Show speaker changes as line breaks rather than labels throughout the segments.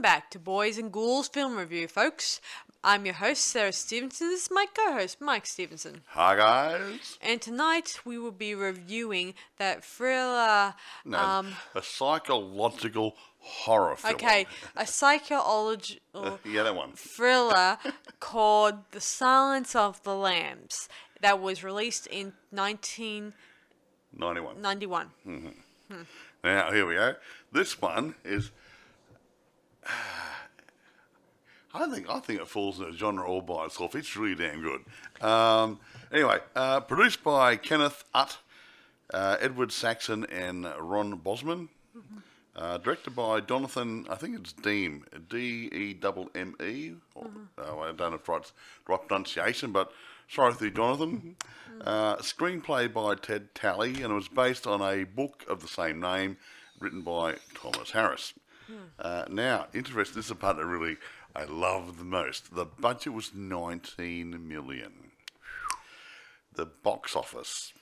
Welcome back to Boys and Ghouls Film Review, folks. I'm your host, Sarah Stevenson. This is my co host, Mike Stevenson.
Hi guys.
And tonight we will be reviewing that thriller.
No,
Um,
a psychological horror film.
okay, a psychological
Yeah, that one.
thriller called The Silence of the Lambs that was released in 1991.
Ninety-one. Now here we go. This one is. I think I think it falls in a genre all by itself. It's really damn good. Um, anyway, uh, produced by Kenneth Utt, uh, Edward Saxon, and Ron Bozman. Uh, directed by Jonathan, I think it's Deem, D E M M E. oh, I don't know if it's right pronunciation, but sorry you, Jonathan. Uh, screenplay by Ted Tally, and it was based on a book of the same name written by Thomas Harris. Hmm. Uh, now, interesting, this is the part that really I love the most. The budget was 19 million. The box office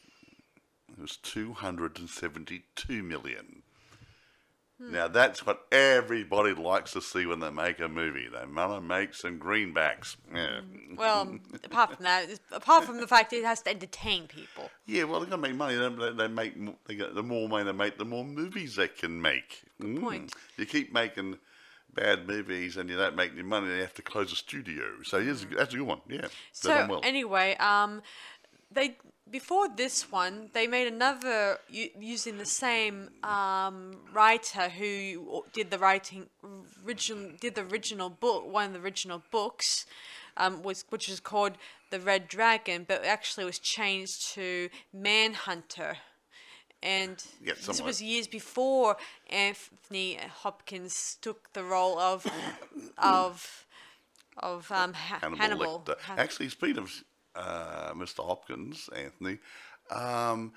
was 272 million. Hmm. Now that's what everybody likes to see when they make a movie. They want to make some greenbacks. Yeah, hmm.
Well, apart from that, apart from the fact it has to entertain people.
yeah. Well, they're gonna make money. They, they, they make. They get, the more money they make, the more movies they can make. Good
point.
You keep making bad movies and you don't make any money, they have to close a studio. So yes, that's a good one. Yeah,
So
well.
anyway, um, they before this one they made another u- using the same um, writer who did the writing original did the original book one of the original books um, was which is called the Red Dragon, but actually was changed to Manhunter. And
Yeah,
this was years before Anthony Hopkins took the role of of of um, ha-
Hannibal,
Hannibal.
Lecter.
Ha-
Actually, speaking of uh, Mr. Hopkins, Anthony, um,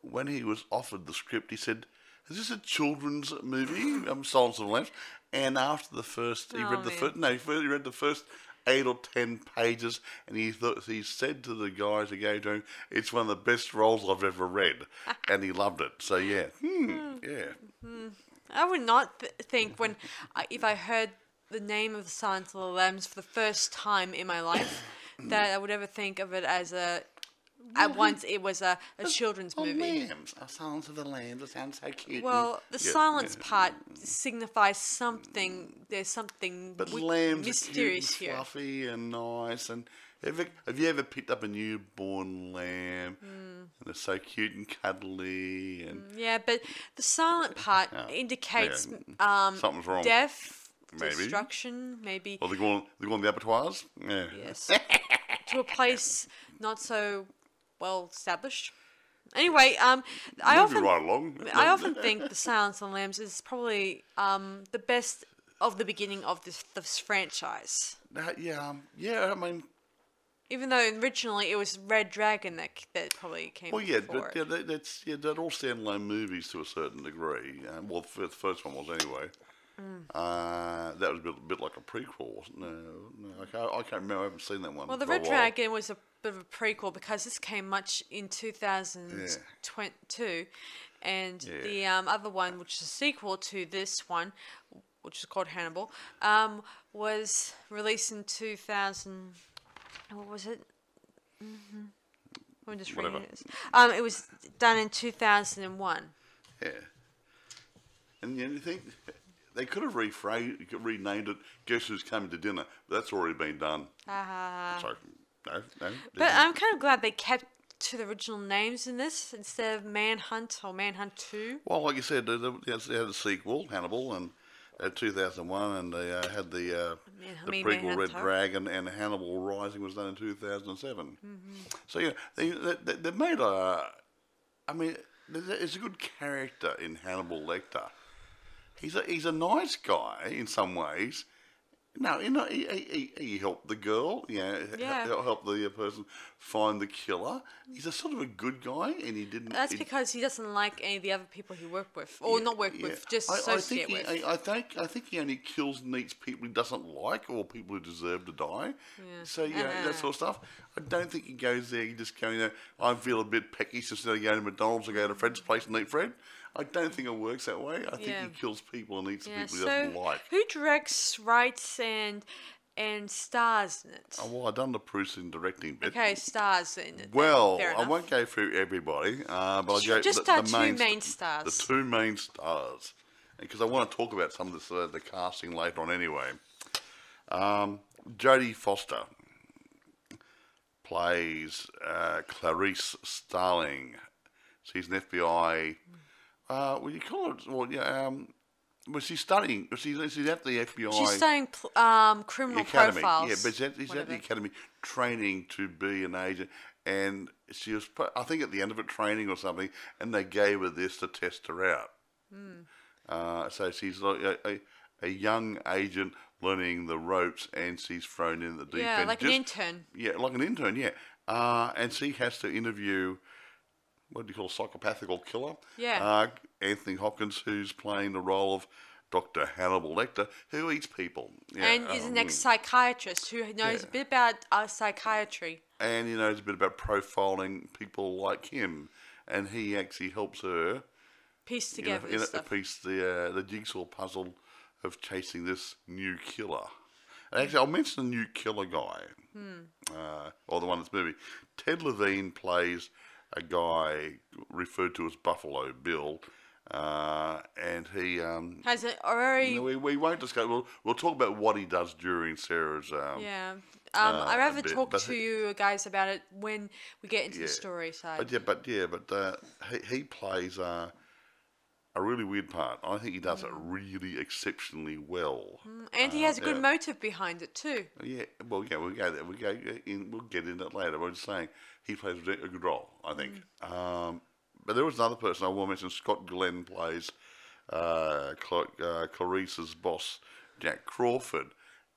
when he was offered the script, he said, "Is this a children's movie?" Um, Silence of the Lambs. And after the first, he
Oh,
read the
man.
first. No, he read the first eight or ten pages, and he thought he said to the guys who gave to him, "It's one of the best roles I've ever read," and he loved it. So yeah, hmm, yeah.
I would not th- think when I, if I heard the name of the Silence of the Lambs for the first time in my life that I would ever think of it as a. At once, it was a, a children's
Oh,
movie.
lambs! A Silence of the Lambs. It sounds so cute.
Well, the
Yeah,
silence
yeah.
part signifies something. There's something
But
wi-
lambs
mysterious
are cute
here.
and fluffy and nice. And ever, have you ever picked up a newborn lamb?
Hmm.
And they're so cute and cuddly and
Yeah, but the silent part
Yeah.
indicates
Yeah.
um,
Something's wrong.
death,
Maybe.
destruction, maybe.
well, they go on, they go on the abattoirs. Yeah.
Yes. to a place not so well established. Anyway, um, I
Moving
often
right along.
I often think The Silence of the Lambs is probably um, the best of the beginning of this, this franchise.
Uh, yeah, um, yeah. I mean,
Even though originally it was Red Dragon that that probably came
well, yeah, but yeah, that, that's yeah, they're all standalone movies to a certain degree. Uh, well, the first one was anyway.
Mm.
Uh, that was a bit, bit like a prequel, wasn't it? No, no, I can't, I can't remember. I haven't seen that one.
Well, the Red. Dragon was a bit of a prequel because this came much in 2022, and
Yeah.
the um, other one, which is a sequel to this one, which is called Hannibal, um, was released in 2000. What was it? Mm-hmm. I'm just reading this. Um, it was done in 2001.
Yeah. And you think they could have rephrased, renamed it "Guess Who's Coming to Dinner," but that's already been done.
Uh,
So no, no.
but I'm kind of glad they kept to the original names in this instead of Manhunt or Manhunt 2.
well, like you said, they, they had a sequel, Hannibal, and uh, 2001, and they uh, had the uh,
Man-
the
mean,
prequel Red
Manhunter.
Dragon, and Hannibal Rising was done in 2007.
Mm-hmm.
So yeah, they, they they made a. I mean, there's it's a good character in Hannibal Lecter. He's a he's a nice guy in some ways. No, you know, he, he, he he helped the girl. You know,
Yeah.
he helped the uh, person find the killer. He's a sort of a good guy, and he didn't.
That's
he-
because he doesn't like any of the other people he worked with, or not work
yeah.
with, just
I, I
associate
think
with.
he, I, I think I think he only kills and eats people he doesn't like, or people who deserve to die.
Yeah.
So yeah,
Uh-uh.
that sort of stuff. I don't think he goes there. He just going, you know, I feel a bit peckish instead of going to McDonald's or go to Fred's place and eat Fred. I don't think it works that way. I think
Yeah.
he kills people and eats the
Yeah.
people he
So
doesn't like.
who directs, writes, and and stars in it?
Oh, well, I've done the producing and directing bit.
Okay, stars in it.
Well, I won't go through everybody, uh, but I'll go
Just
the, the
two
main,
stars.
The two main stars, because I want to talk about some of this, uh, the casting later on anyway. Um, Jodie Foster plays uh, Clarice Starling. She's an FBI. Uh, what do you call it? Well, yeah. Um, well, she's studying. is she's at the FBI.
She's studying pl- um, criminal
academy.
profiles.
Yeah, but she's at, she's at the academy training to be an agent, and she was, I think, at the end of it, training or something, and they gave her this to test her out.
Hmm.
Uh, so she's like a, a, a young agent learning the ropes, and she's thrown in the deep
yeah,
end.
like an intern.
Yeah, like an intern. Yeah, uh, and she has to interview. What do you call a psychopathical killer?
Yeah.
Uh, Anthony Hopkins, who's playing the role of Dr. Hannibal Lecter, who eats people. Yeah,
and is an
um,
ex psychiatrist who knows
yeah.
a bit about uh, psychiatry.
and he knows a bit about profiling people like him, and he actually helps her
Piece
you know,
together
in a, piece the uh, the jigsaw puzzle of chasing this new killer. And actually, I'll mention the new killer guy, uh, or the one that's movie. Ted Levine plays a guy referred to as Buffalo Bill, uh, and he. Um,
Has it already?
we, we won't discuss. We'll, we'll talk about what he does during Sarah's. Um,
yeah. Um,
uh,
I'd rather
bit,
talk to
he-
you guys about it when we get into
Yeah.
the story side.
But yeah, but yeah, but uh, he he plays uh, a really weird part. I think he does it really exceptionally well.
and he has a good
yeah.
motive behind it too.
Yeah, well, yeah, we'll go there. We go in. We'll get into it later. But I'm just saying he plays a good role. I think. Um, but there was another person I will mention. Scott Glenn plays uh, Cla- uh, Clarice's boss, Jack Crawford.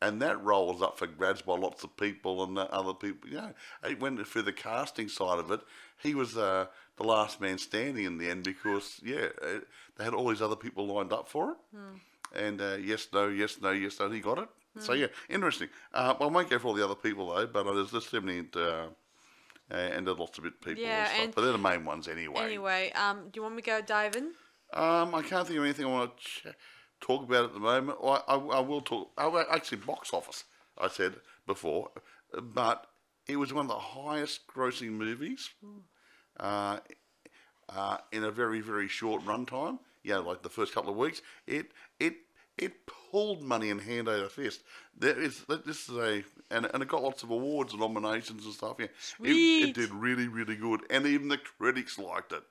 And that role was up for grabs by lots of people and uh, other people. You know, it went for the casting side of it. He was uh, the last man standing in the end because, yeah, uh, they had all these other people lined up for it. And uh, yes, no, yes, no, yes, no, he got it. So, yeah, interesting. Uh, well, I won't go for all the other people, though, but uh, there's there's 70 uh, and there's lots of bit people
Yeah,
and stuff.
and-
but they're the main ones anyway.
Anyway, um, do you want me to go dive in?
Um, I can't think of anything I want to ch- talk about at the moment. Well, I, I, I will talk. Oh, well, actually, box office. I said before, but it was one of the highest grossing movies uh, uh, in a very very short run time. Yeah, like the first couple of weeks, it it it pulled money in hand over fist. There is this is a and, and it got lots of awards and nominations and stuff. Yeah, it, it did really really good, and even the critics liked it.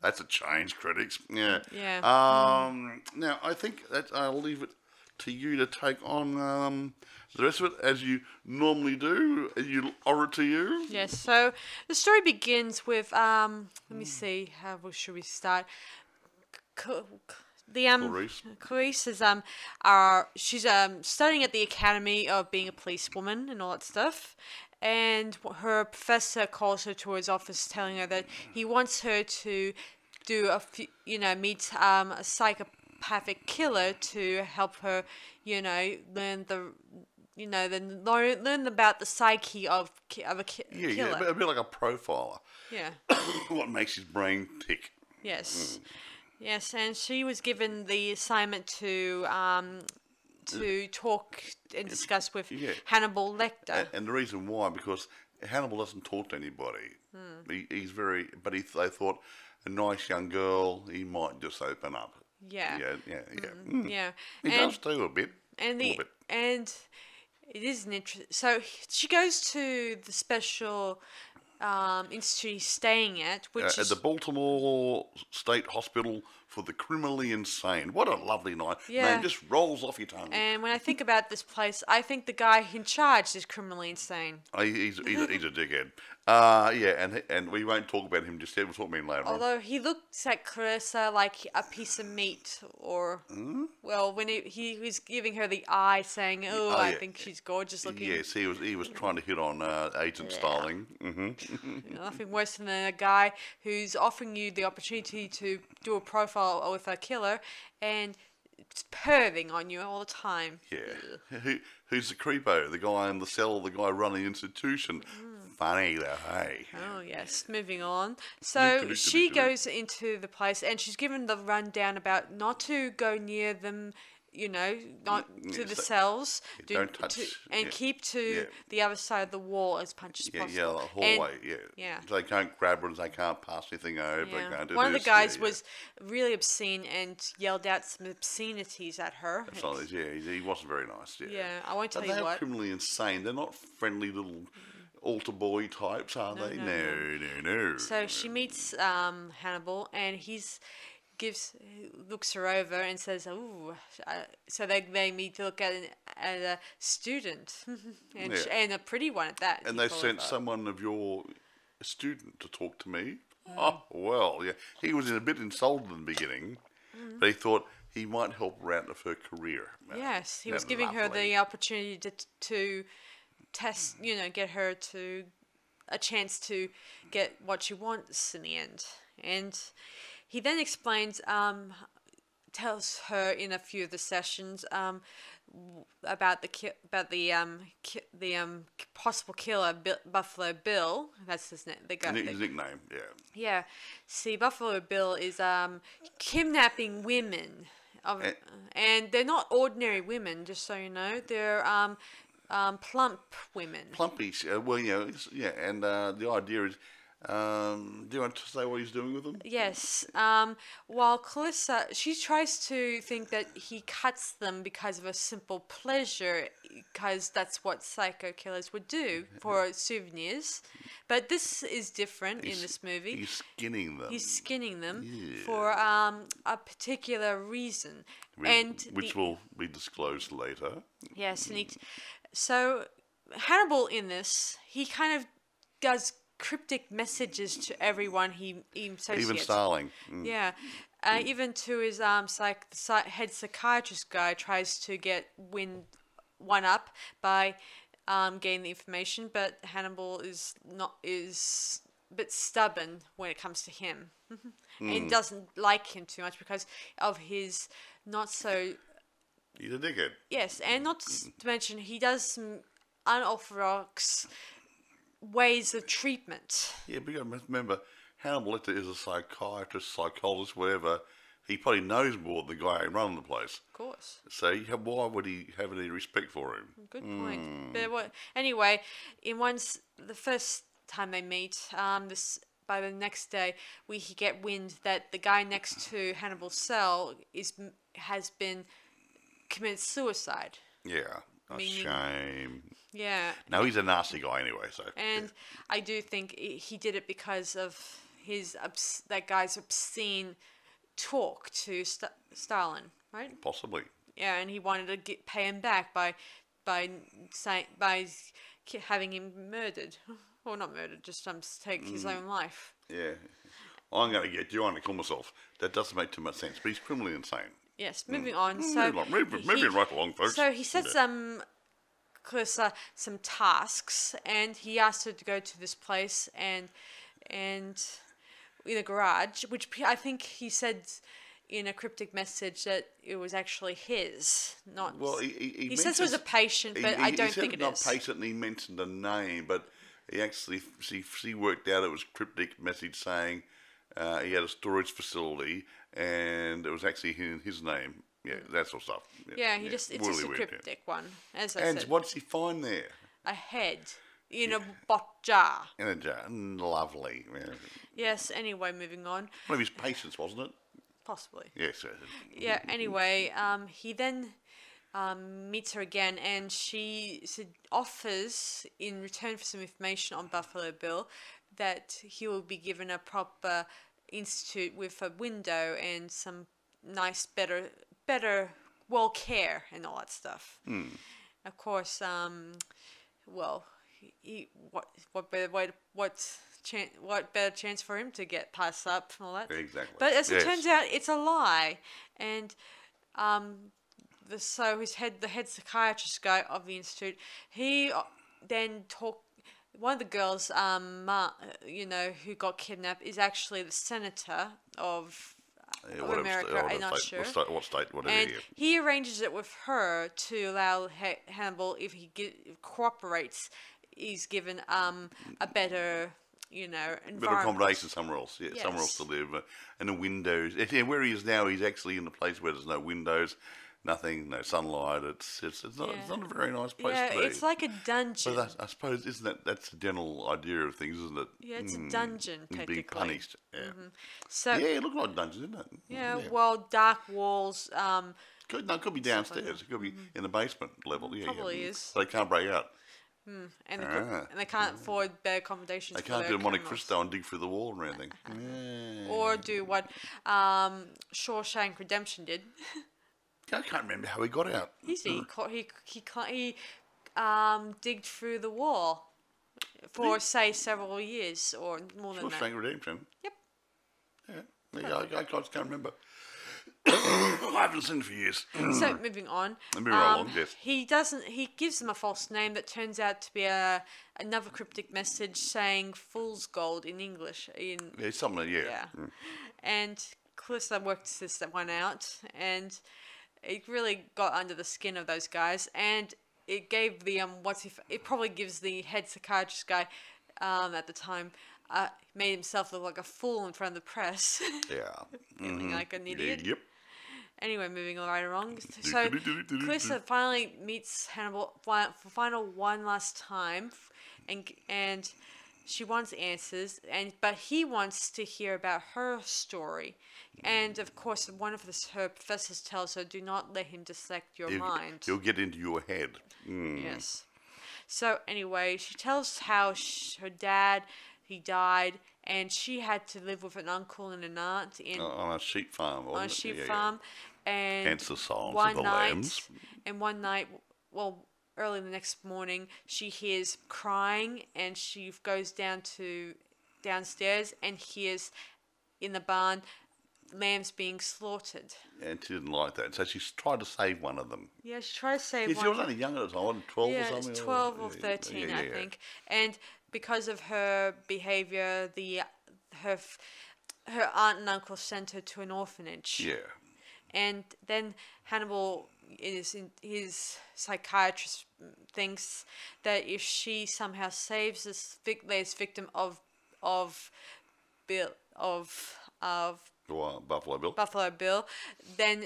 That's a change, critics. Yeah.
Yeah.
Um, Now, I think that I'll leave it to you to take on um, the rest of it as you normally do. You or it to you.
Yes. So the story begins with um. Let me see. How should we start? The um.
Clarice.
Clarice is um. Are she's um studying at the academy of being a policewoman and all that stuff. And her professor calls her to his office, telling her that he wants her to do a few, you know, meet um, a psychopathic killer to help her, you know, learn the, you know, then learn, learn about the psyche of ki- of a ki-
Yeah, yeah,
killer.
a bit, a bit like a profiler.
Yeah.
what makes his brain tick?
Yes. Yes, and she was given the assignment to um, to talk and discuss with
yeah.
Hannibal Lecter.
And, and the reason why, because Hannibal doesn't talk to anybody.
Hmm.
He, he's very, but he, they thought a nice young girl, he might just open up.
yeah.
Yeah, yeah, yeah. Mm.
Yeah.
He
and
does too a bit.
and the
bit.
and it is an interest. So she goes to the special um, institute he's staying at, which
Uh, at
is
the Baltimore State Hospital for the Criminally Insane. What a lovely night.
Yeah.
Name just rolls off your tongue.
and when I think about this place, I think the guy in charge is criminally insane.
Uh, he's, he's, a, he's a dickhead. Uh, yeah, and and we won't talk about him just yet. We'll talk about him later on.
Although he looks at Clarissa like a piece of meat, or
Hmm?
well, when he, he was giving her the eye, saying, "Oh,
Oh,
I
yeah.
think she's gorgeous looking."
Yes, he was he was trying to hit on uh, Agent Starling. hmm
Nothing worse than a guy who's offering you the opportunity to do a profile with a killer, and it's perving on you all the time.
Yeah. Who, who's the creepo? The guy in the cell, the guy running the institution. Funny though, hey.
Oh yes, moving on. So she
do, do.
goes into the place and she's given the rundown about not to go near them. You know, not to the
so-
cells.
yeah, don't touch,
to, and
yeah,
keep to
yeah.
the other side of the wall as much as
Yeah,
possible.
yeah, the
And-
hallway, yeah.
yeah.
They can't grab it, they can't pass anything over,
yeah.
do
One of the guys
yeah, yeah.
was really obscene and yelled out some obscenities at her.
That's yeah, he, he wasn't very nice, yeah.
Yeah, I won't tell
But
you
they're criminally insane. They're not friendly little altar boy types, are they?
no,
No, no, no.
So she meets um, Hannibal, and he's gives looks her over and says, "Oh." Uh, so they they meet to look at, an, at a student, and,
Yeah.
and a pretty one at that.
and they sent someone of your student to talk to me.
Mm.
Oh well, yeah. He was a bit insulted in the beginning,
Mm.
but he thought he might help her out of her career.
Yes, he was giving her the opportunity to to test, you know, get her to a chance to get what she wants in the end. And he then explains, um, tells her in a few of the sessions, um, about the ki- about the um ki- the um possible killer Bill, Buffalo Bill. That's his name. The guy. The-
His nickname, yeah.
yeah. See, Buffalo Bill is um kidnapping women, of,
Eh.
and they're not ordinary women. Just so you know, they're um, um plump women.
Plumpies, uh, well, you know, yeah, and uh, the idea is, um, do you want to say what he's doing with them?
Yes. Um, while Calissa, she tries to think that he cuts them because of a simple pleasure, because that's what psycho killers would do for souvenirs. But this is different in this movie.
He's skinning them.
He's skinning them for um, a particular reason,
whi-
and
which
the,
will be disclosed later.
yes, and he, so Hannibal in this he kind of does cryptic messages to everyone he, he associates.
Even Starling. Mm.
Yeah, uh, even to his um psych, psych head psychiatrist guy tries to get win one up by um getting the information, but Hannibal is not is a bit stubborn when it comes to him, and doesn't like him too much because of his not so
He's a dickhead.
yes, and not to mention he does some unorthodox ways of treatment.
Yeah, but you gotta remember, Hannibal Lecter is a psychiatrist, psychologist, whatever. He probably knows more than the guy running the place.
Of course.
So why would he have any respect for him?
Good point. But what, anyway, in once the first time they meet, um, this by the next day we get wind that the guy next to Hannibal's cell is has been committed suicide.
Yeah, a
Meaning-
shame.
Yeah,
No, he's a nasty guy anyway. So
and I do think he did it because of his obs- that guy's obscene talk to St- Starling, right?
possibly.
Yeah, and he wanted to get, pay him back by by saying by having him murdered, or not murdered, just um take his
Mm.
own life.
Yeah. I'm going to get you I'm going to kill myself. That doesn't make too much sense. But he's criminally insane.
Yes, moving on. So
moving on, moving- moving right along, folks.
So he sets
Yeah.
um Clarissa some tasks, and he asked her to go to this place and and in a garage, which I think he said in a cryptic message that it was actually his, not.
Well, he, he, he,
he says it was a patient, but
he-
I don't
said
think it
not
is.
patient, and he mentioned a name, but he actually she, she worked out it was cryptic message saying uh, he had a storage facility, and it was actually in his name. Yeah, that sort of stuff.
Yeah, he just it's just
really
a
weird, yeah.
cryptic one, as I
And
said.
what does he find there?
a head in a bot jar.
In a jar. Lovely.
Yes. Anyway, moving on.
One of his patients, wasn't it?
Possibly.
Yes.
Yeah. Anyway, um, he then um, meets her again, and she offers in return for some information on Buffalo Bill that he will be given a proper institute with a window and some nice, better, better well care and all that stuff. Of course, um, well, he, what what better way to, what chance what better chance for him to get passed up and all that.
Exactly.
But as it
Yes.
turns out, it's a lie, and um, the so his head the head psychiatrist guy of the institute, he uh, then talked. One of the girls, um, Ma, you know, who got kidnapped, is actually the senator of
Yeah,
of America.
sta-
I'm not
state,
sure.
What state, what state whatever.
and he arranges it with her to allow ha- Hannibal, if he cooperates, he's given um a better, you know,
of accommodation somewhere else, yeah, somewhere else to live, uh, and the windows. Yeah, where he is now, he's actually in a place where there's no windows, nothing, no sunlight. It's it's, it's not it's not a very nice place
Yeah,
to be.
it's like a dungeon.
But I, I suppose isn't that that's the general idea of things, isn't it?
Yeah, it's a
Mm,
dungeon,
Being punished. Yeah.
so
Yeah, it looked like a dungeon, didn't it?
yeah, well, dark walls. Um,
Could, no, it could be downstairs. It could be in the basement level. Yeah,
Mm-hmm. Probably
yeah.
is.
They can't break out.
and they, could,
Ah.
and they can't afford better accommodations.
They can't do Monte
criminals.
Cristo and dig through the wall or anything. Yeah.
Or do what um, Shawshank Redemption did.
I can't remember how he got out.
He's he he he cla- he um, digged through the wall for say several years or more than that.
Redemption.
Yep.
Yeah, yeah I, I just can't remember. I haven't seen it for years.
So moving on.
Moving
um,
along, yes.
He doesn't. He gives them a false name that turns out to be a another cryptic message saying "fool's gold" in English. In
Yeah, something, yeah.
yeah, and Calista worked this one out, and it really got under the skin of those guys, and it gave the um what's if it probably gives the head psychiatrist guy um at the time uh made himself look like a fool in front of the press,
Yeah.
feeling like an idiot.
Yep.
Anyway, moving right along. So Calista finally meets Hannibal for final one last time, and and she wants answers, and but he wants to hear about her story, and of course one of the, her professors tells her, "Do not let him dissect your
He'll,
mind."
he'll get into your head. Mm.
Yes. So anyway, she tells how sh- her dad he died, and she had to live with an uncle and an aunt in
Uh, on a sheep farm.
on a
it?
sheep
Yeah, yeah.
farm, and
Hence the songs
one
of the
night,
lambs.
and one night, well, early the next morning, she hears crying, and she goes down to downstairs and hears in the barn lambs being slaughtered.
And she didn't like that. So she s- tried to save one of them.
Yeah, she tried to save
Yeah,
one.
she was only young at the time, 12 or something.
it's
or-
12 or
yeah,
13,
yeah,
I
yeah.
think. And because of her behavior, the her her aunt and uncle sent her to an orphanage.
Yeah.
And then Hannibal is in his psychiatrist thinks that if she somehow saves this vic- latest victim of of Bill of of
Well, Buffalo Bill.
Buffalo Bill, then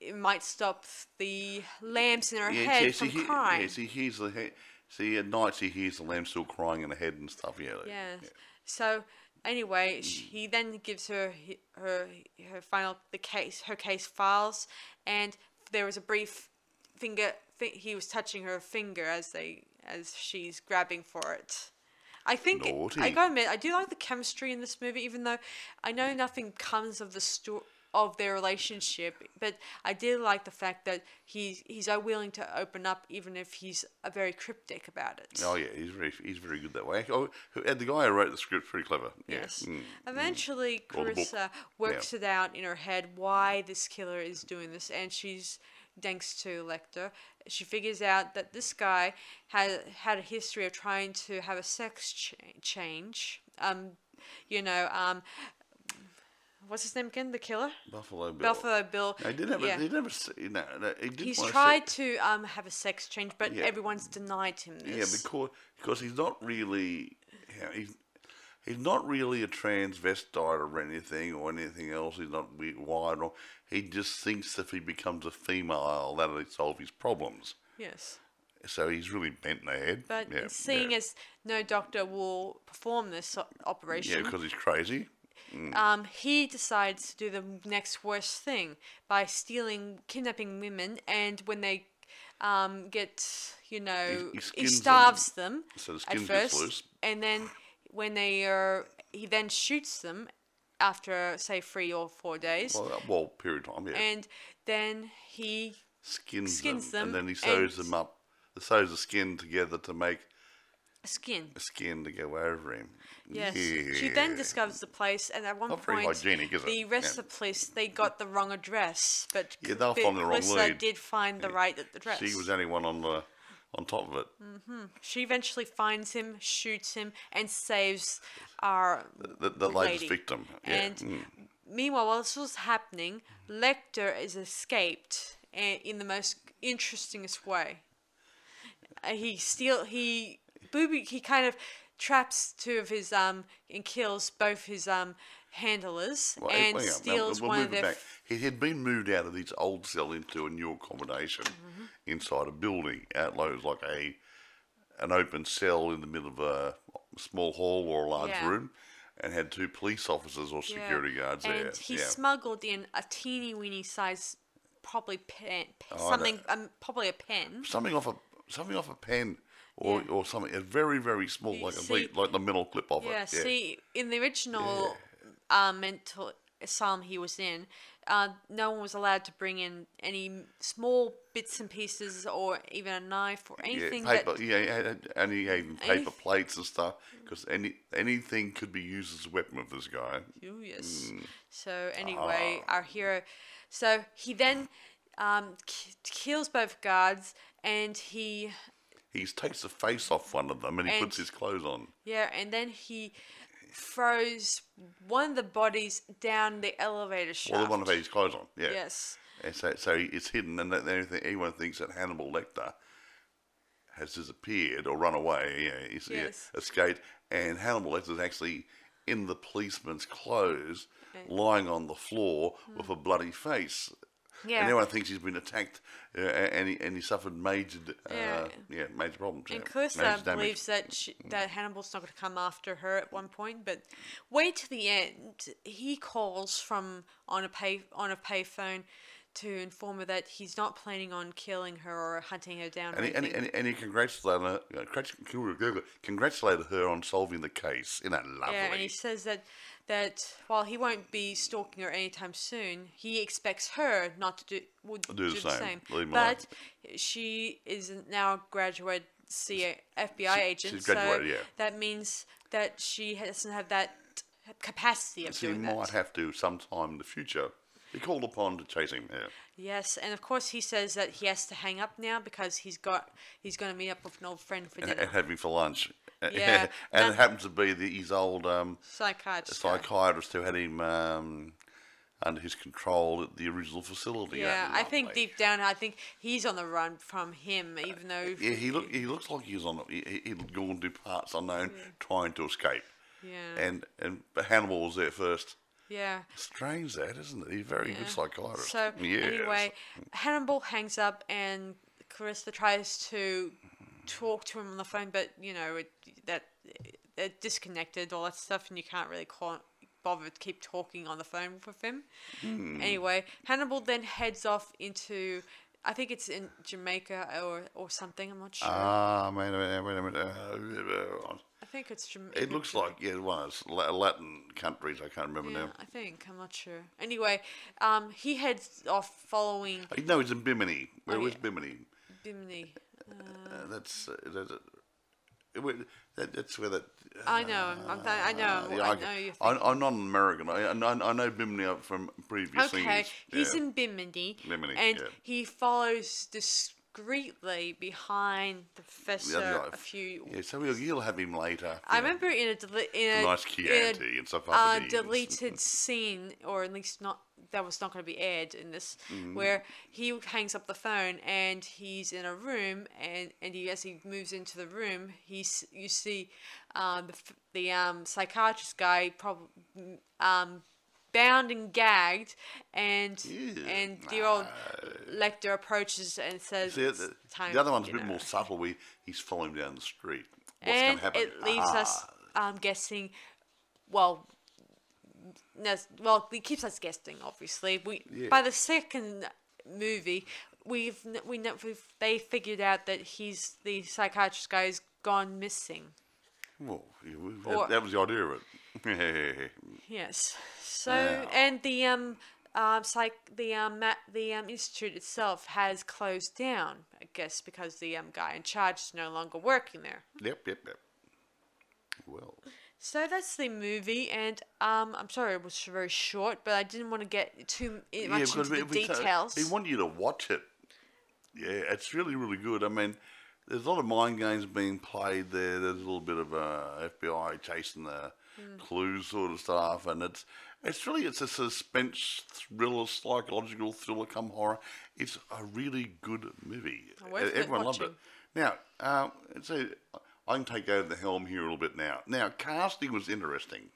it might stop the lambs in her
yeah,
head
yeah,
from
he,
crying.
yeah, see, hears the he- see at night she hears the lamb still crying in her head and stuff. Yeah.
Yes. So anyway, mm. he then gives her her her final the case her case files, and there was a brief finger. Fi- he was touching her finger as they as she's grabbing for it. I think I
Naughty.
gotta admit I do like the chemistry in this movie, even though I know nothing comes of the sto- of their relationship. But I did like the fact that he's he's willing to open up, even if he's a very cryptic about it.
Oh yeah, he's very he's very good that way. Oh, and the guy who wrote the script's pretty clever. Yeah.
Yes.
Mm.
Eventually,
Or the book.
Carissa works it out in her head why this killer is doing this, and she's thanks to Lecter, she figures out that this guy had had a history of trying to have a sex ch- change. Um, you know, um, what's his name again? The killer,
Buffalo Bill.
Buffalo Bill.
No, he didn't have.
yeah.
A, he never. No, no, he didn't
He's tried
To
um have a sex change, but
Yeah.
everyone's denied him this.
yeah, because because he's not really. You know, he's he's not really a transvestite or anything or anything else. He's not wide or he just thinks if he becomes a female that'll solve his problems.
yes.
So he's really bent in the head.
But
yeah,
seeing
yeah.
as no doctor will perform this operation,
yeah, because he's crazy.
Um, he decides to do the next worst thing by stealing, kidnapping women, and when they um, get, you know,
he
he,
them,
starves them,
so the
at first,
loose.
and then when they are, he then shoots them after say three or four days,
Well, well, period of time. Yeah.
and then he
skins,
skins
them,
them
and then he sews them up. He sews the skin together to make
skin.
a skin to go over him.
Yes. She then discovers the place, and at one
Not
point,
hygienic,
the rest
Yeah.
of the police they got the wrong address, but
Yeah, they'll find the wrong lead.
did find the right address.
She was the only one on the on top of it.
She eventually finds him, shoots him, and saves our
The, the latest
lady.
victim. Yeah.
And
mm.
meanwhile, while this was happening, Lecter is escaped uh, in the most interestingest way. Uh, he steal he booby he kind of traps two of his um and kills both his um handlers
Well,
and
on,
steals
we'll
one of their
back. He had been moved out of his old cell into a new accommodation
Mm-hmm.
inside a building. Outlow was like a an open cell in the middle of a small hall or a large
Yeah.
room, and had two police officers or
Yeah.
security guards
and
there.
he
yeah.
smuggled in a teeny weeny size, probably pen, pen
Oh,
something, um, probably a pen.
something off a something off a pen. Or,
Yeah.
or something uh, very very small, like a
see-
le- like the middle clip of
Yeah,
it.
Yeah see, in the original uh, mental asylum he was in, uh, no one was allowed to bring in any small bits and pieces or even a knife or anything
yeah, paper,
that.
yeah, and- he had paper plates and stuff because any anything could be used as a weapon of this guy.
Oh, yes.
Mm.
So, anyway,
Ah.
our hero. So, he then um, k- kills both guards and he.
He takes the face off one of them and he
And-
puts his clothes on.
Yeah, and then he throws one of the bodies down the elevator shaft.
Well, the one that had his clothes on, yeah.
Yes.
And so, so it's hidden, and everyone thinks that Hannibal Lecter has disappeared or run away, yeah, he's yeah,
Yes.
escaped, and Hannibal Lecter is actually in the policeman's clothes,
Okay.
lying on the floor hmm. with a bloody face.
Yeah.
And everyone thinks he's been attacked, uh, and he and he suffered major, uh,
Yeah.
yeah. major problems.
And
yeah, major
believes that she, that Hannibal's not going to come after her at one point, but wait to the end. He calls from on a pay on a payphone to inform her that he's not planning on killing her or hunting her down.
And he, and, and, and he congratulated her, uh, congratulated her on solving the case. Isn't that lovely?
yeah, and he says that that while he won't be stalking her anytime soon, he expects her not to do would
Do the same. Leave him
But she is now a graduate FBI agent,
she's
so
yeah.
that means that she doesn't have that capacity of
So he
doing
might have to sometime in the future be called upon to chase him. Yeah.
Yes, and of course he says that he has to hang up now because he's got he's going to meet up with an old friend for dinner.
and have him for lunch.
Yeah,
and it happens to be the, his old um,
Psychiatrist.
psychiatrist who had him um, under his control at the original facility.
Yeah, I think deep down, I think he's on the run from him, even though.
Yeah, he look he looks like he's on. He, he- he'd gone to parts unknown, trying to escape.
Yeah.
And and Hannibal was there first.
Yeah.
Strange that, isn't it? He's a very good psychiatrist.
So
yes.
anyway, Hannibal hangs up, and Clarissa tries to talk to him on the phone, but you know it, that they're disconnected, all that stuff, and you can't really call, bother to keep talking on the phone with him.
Hmm.
Anyway, Hannibal then heads off into. I think it's in Jamaica or, or something. I'm not sure.
Ah, wait a minute, wait a minute. Uh,
I think it's Jamaica.
it looks like yeah, one of those Latin countries. I can't remember
Yeah,
now.
I think I'm not sure. Anyway, um, he heads off following
No, it's in Bimini. Where
Oh,
was
yeah.
Bimini?
Bimini.
Uh, that's uh, that's, uh, wa- that, that's where that.
I know. I'm th- I know.
Uh, yeah,
I
I,
know you.
I, I'm not an American. I, I, I know Bimini from previous
Okay,
things.
he's
yeah.
in Bimini,
Bimini,
and
yeah.
he follows discreetly behind the professor a few.
Yeah, so we'll, you'll have him later.
I remember in a, deli- in a,
Nice
in a
and stuff
uh, deleted scene, or at least not that was not going to be aired in this,
Mm-hmm.
where he hangs up the phone and he's in a room, and and he as he moves into the room, he's you see, um, the the um psychiatrist guy probably um bound and gagged, and
Ew.
and the old Lecter approaches and says,
See,
"It's
the,
time,"
the other one's a bit
know.
more subtle. We he's following down the street. What's
and
going to happen?
it leaves us
Ah,
um, guessing. Well, no, well, it keeps us guessing. Obviously, we
Yeah.
by the second movie, we've we know we've, they figured out that he's the psychiatrist guy who's gone missing.
Well, yeah, we-
Or-
that, that was the idea of it.
Yes. So
Yeah.
and the um. Um, psych, the um, the um, institute itself has closed down, I guess, because the um, guy in charge is no longer working there.
yep, yep, yep. Well,
So that's the movie, and um, I'm sorry it was very short, but I didn't want to get too much into the details.
We want you to watch it. Yeah, it's really, really good. I mean, there's a lot of mind games being played there. There's a little bit of uh, FBI chasing the Clues sort of stuff, and it's It's really it's a suspense thriller, psychological thriller, come horror. It's a really good movie. Everyone loved it. Now, um, so I can take over the helm here a little bit now. Now, casting was interesting.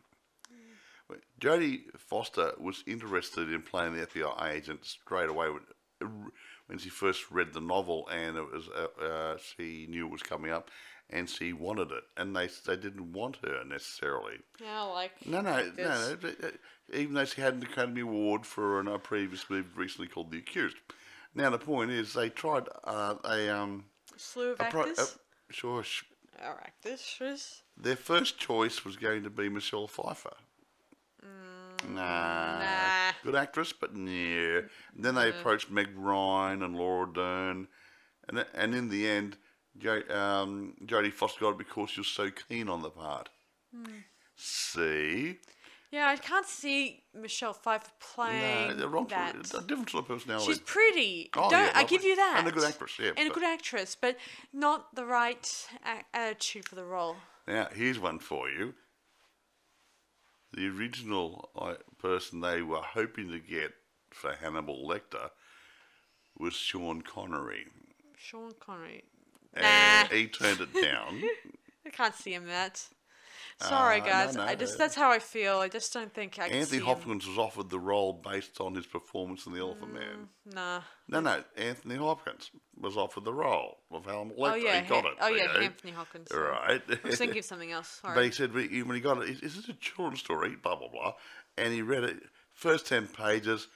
Jodie Foster was interested in playing the FBI agent straight away when, when she first read the novel, and it was uh, uh, she knew it was coming up, and she wanted it, and they they didn't want her necessarily.
Yeah, like
No, no,
like
no, no. Even though she had an Academy Award for a previous movie recently called The Accused. Now the point is, they tried uh, a um
Slew of
a pro-
actors.
a- sure. sh-
Or actors.
Their first choice was going to be Michelle Pfeiffer. nah,
Mm, nah.
good actress, but nah. Then they approached Meg Ryan and Laura Dern, and and in the end, jo- um, Jodie Foster got it because she was so keen on the part.
Hmm.
See,
Yeah, I can't see Michelle Pfeiffer playing
no, the wrong
that.
a different sort of personality.
She's pretty.
Oh,
Don't
yeah,
I give you that?
And a good actress, yeah,
And a good actress, but not the right a- attitude for the role.
Now, here's one for you. The original uh, person they were hoping to get for Hannibal Lecter was Sean Connery.
Sean Connery.
And
Nah,
he turned it down.
I can't see him that. Sorry,
Uh,
guys.
no,
I just that's how I feel. I just don't think I can
Anthony Hopkins was offered the role based on his performance in The Elephant Man.
him. Nah.
No, no, Anthony Hopkins was offered the role of Hannibal Lecter.
Oh yeah.
he got
Ha-
it.
oh yeah.
know.
Anthony Hopkins.
Right.
I was thinking of something else. Sorry.
But he said when he got it, is this a children's story? Blah blah blah. And he read it first ten pages.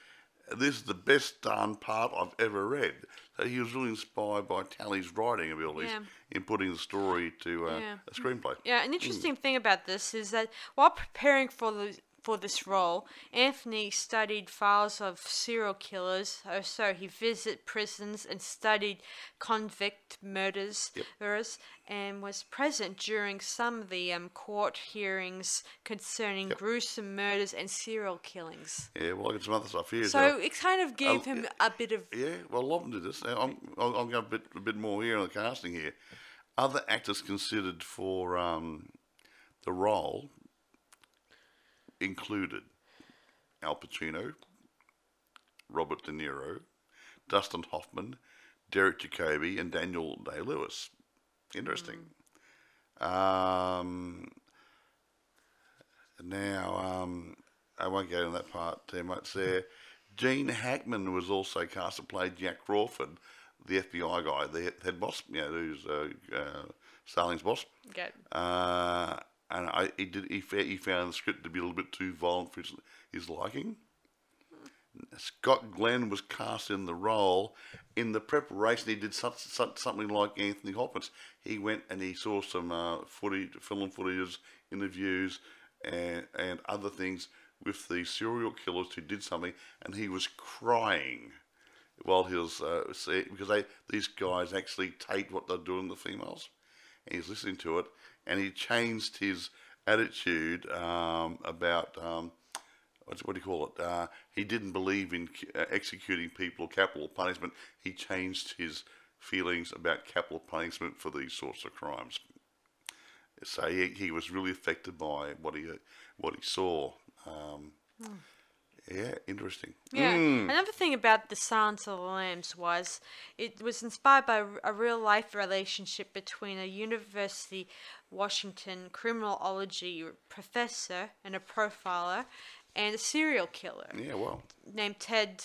This is the best darn part I've ever read. So he was really inspired by Tally's writing abilities
Yeah.
in putting the story to uh,
Yeah.
a screenplay.
Yeah, an interesting thing about this is that while preparing for the for this role, Anthony studied files of serial killers. Oh, so he visited prisons and studied convict murders, murderers, and was present during some of the um, court hearings concerning gruesome murders and serial killings.
Yeah, well, I got some other stuff here.
So it kind of gave him a bit of
Yeah, well, Lobben did this. I'm, I'll, I'll go a bit, a bit more here on the casting here. Other actors considered for um, the role included Al Pacino, Robert De Niro, Dustin Hoffman, Derek Jacobi, and Daniel Day Lewis. Interesting. Um, now, um, I won't go into that part too much there. Gene Hackman was also cast to play Jack Crawford, the FBI guy, the head- boss, you know, who's uh, uh, Starling's boss.
get
Uh, and I, he did. He, he found the script to be a little bit too violent for his, his liking. Scott Glenn was cast in the role. In the preparation, he did such, such, something like Anthony Hopkins. He went and he saw some uh, footage, film footage, interviews, and and other things with the serial killers who did something, and he was crying while he was uh, because they these guys actually tape what they're doing the females, and he's listening to it, and he changed his attitude um, about um, what's, what do you call it? Uh, he didn't believe in uh, executing people or capital punishment. He changed his feelings about capital punishment for these sorts of crimes. So he, he was really affected by what he what he saw. Um, Yeah, interesting.
Yeah.
Mm.
Another thing about the Silence of the Lambs was it was inspired by a real life relationship between a University Washington criminology professor and a profiler and a serial killer
Yeah, well,
named Ted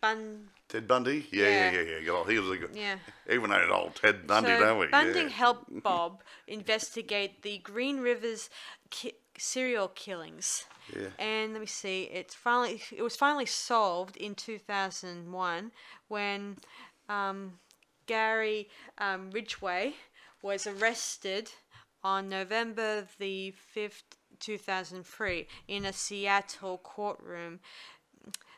Bun.
Ted Bundy. Yeah, yeah,
Yeah.
yeah, yeah. He was a good.
Yeah.
Even though old Ted Bundy,
so
don't we?
Bundy
yeah.
helped Bob investigate the Green Rivers ki- serial killings.
Yeah.
And let me see, it's finally it was finally solved in 2001 when um, Gary um, Ridgway was arrested on November the 5th, 2003 in a Seattle courtroom.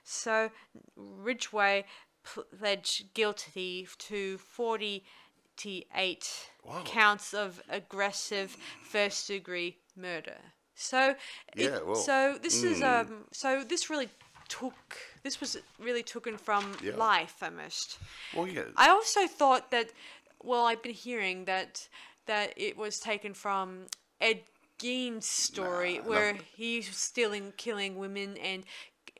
So Ridgway pled guilty to 48
Wow.
counts of aggressive first degree murder. So it-
Yeah, well,
so this is um so this really took this was really taken from
Yeah.
life almost.
Well, yeah.
I also thought that well I've been hearing that that it was taken from Ed Gein's story
Nah,
where
no.
he's stealing, killing women and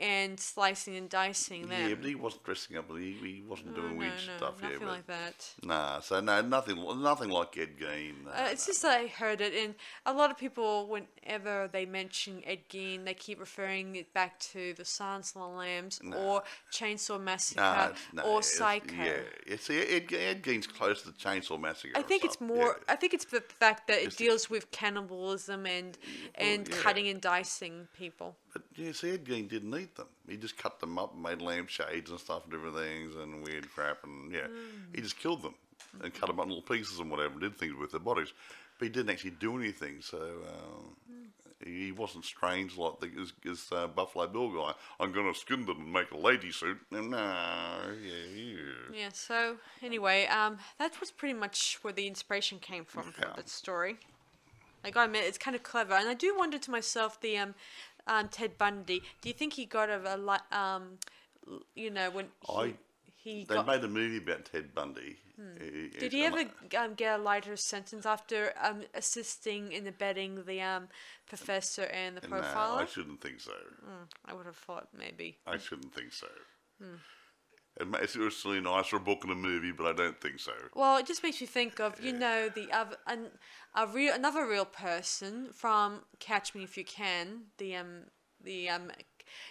and slicing and dicing them.
Yeah, but he wasn't dressing up. He, he wasn't doing
no,
weird
no,
stuff. Yeah,
nothing
but
like that.
nah. So no, nothing, nothing like Ed Gein. no,
Uh, it's just I heard it, and a lot of people, whenever they mention Ed Gein, they keep referring it back to the Silence of the Lambs or Chainsaw Massacre or Psycho.
Yeah, it's, Ed, Ed Gein's close to Chainsaw Massacre.
I think it's more.
yeah.
I think it's the fact that it
It's the-
deals with cannibalism and and
yeah.
cutting and dicing people.
But yeah, see, Ed Gein didn't eat them. He just cut them up and made lampshades and stuff and different things and weird crap and yeah,
Mm.
he just killed them and cut them up in little pieces and whatever and did things with their bodies. But he didn't actually do anything, so um, he wasn't strange like the, his, his uh, Buffalo Bill guy. I'm going to skin them and make a lady suit. No, yeah, yeah.
Yeah. So anyway, um, that was pretty much where the inspiration came from for that story. Like I admit, it's kind of clever, and I do wonder to myself, the um, um, Ted Bundy. Do you think he got a, a li- um, you know, when he,
I-
he
They
got?
made a movie about Ted Bundy.
Did he ever um, get a lighter sentence after um, assisting in abetting the um, professor and the
No,
profiler?
I shouldn't think so.
I would have thought maybe.
I shouldn't think so.
Hmm.
It it's really nice for a book and a movie, but I don't think so.
Well, it just makes me think of you know the other an, a real another real person from Catch Me If You Can, the um the um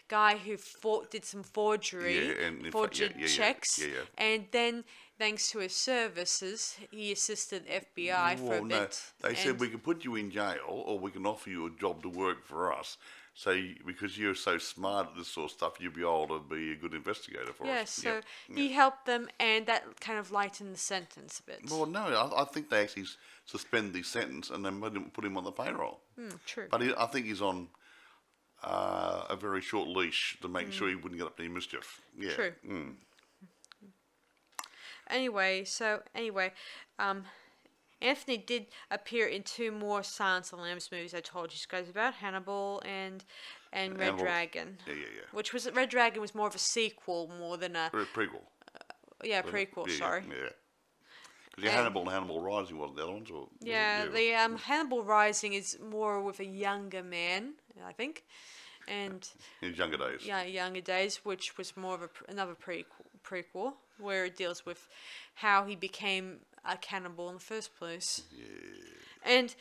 guy who fought, did some forgery,
Yeah, and fact-
forged
yeah, yeah,
checks,
yeah, yeah.
and then thanks to his services, he assisted FBI for a
no,
bit.
they said we can put you in jail, or we can offer you a job to work for us. So you, because you're so smart at this sort of stuff, you'll be able to be a good investigator for
yeah,
us.
so he helped them, and that kind of lightened the sentence a bit.
Well, no, I, I think they actually suspend the sentence and then put him, put him on the payroll.
Hmm, true.
But he, I think he's on uh, a very short leash to make sure he wouldn't get up to any mischief. Yeah.
True.
Mm.
Anyway, so anyway, um, Anthony did appear in two more Silence of the Lambs movies I told you guys about, Hannibal and and Red
Hannibal-
Dragon.
Yeah, yeah, yeah.
Which was Red Dragon was more of a sequel more than a
Pre- prequel.
yeah
wasn't
prequel.
Yeah,
sorry.
Yeah. Because yeah, Hannibal and Hannibal Rising wasn't the other ones, or was it?
Yeah, the um, Hannibal Rising is more with a younger man, I think, and
in his younger days.
yeah, younger days, which was more of a, pr- another prequel, prequel where it deals with how he became a cannibal in the first place. Yeah. And